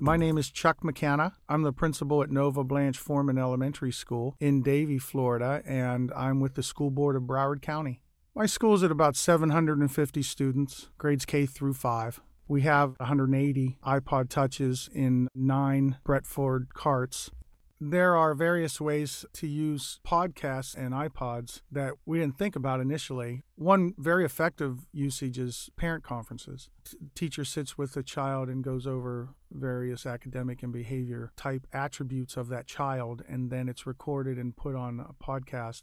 My name is Chuck McCanna. I'm the principal at Nova Blanche Forman Elementary School in Davie, Florida, and I'm with the School Board of Broward County. My school's at about 750 students, grades K through 5. We have 180 iPod Touches in nine Bretford carts. There are various ways to use podcasts and iPods that we didn't think about initially. One very effective usage is parent conferences. T- teacher sits with a child and goes over various academic and behavior type attributes of that child, and then it's recorded and put on a podcast.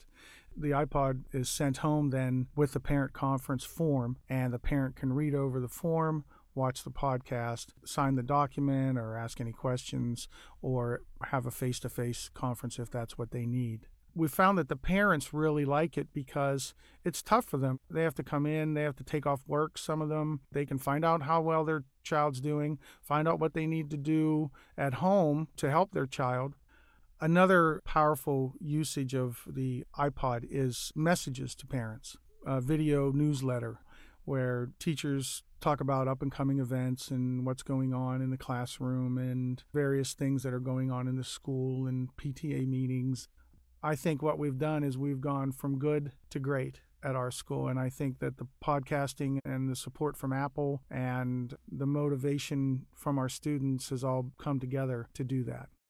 The iPod is sent home then with the parent conference form, and the parent can read over the form watch the podcast, sign the document, or ask any questions, or have a face to face conference if that's what they need. We found that the parents really like it because it's tough for them. They have to come in, they have to take off work, some of them. They can find out how well their child's doing, find out what they need to do at home to help their child. Another powerful usage of the iPod is messages to parents, a video newsletter where teachers talk about up and coming events and what's going on in the classroom and various things that are going on in the school and PTA meetings. I think what we've done is we've gone from good to great at our school. And I think that the podcasting and the support from Apple and the motivation from our students has all come together to do that.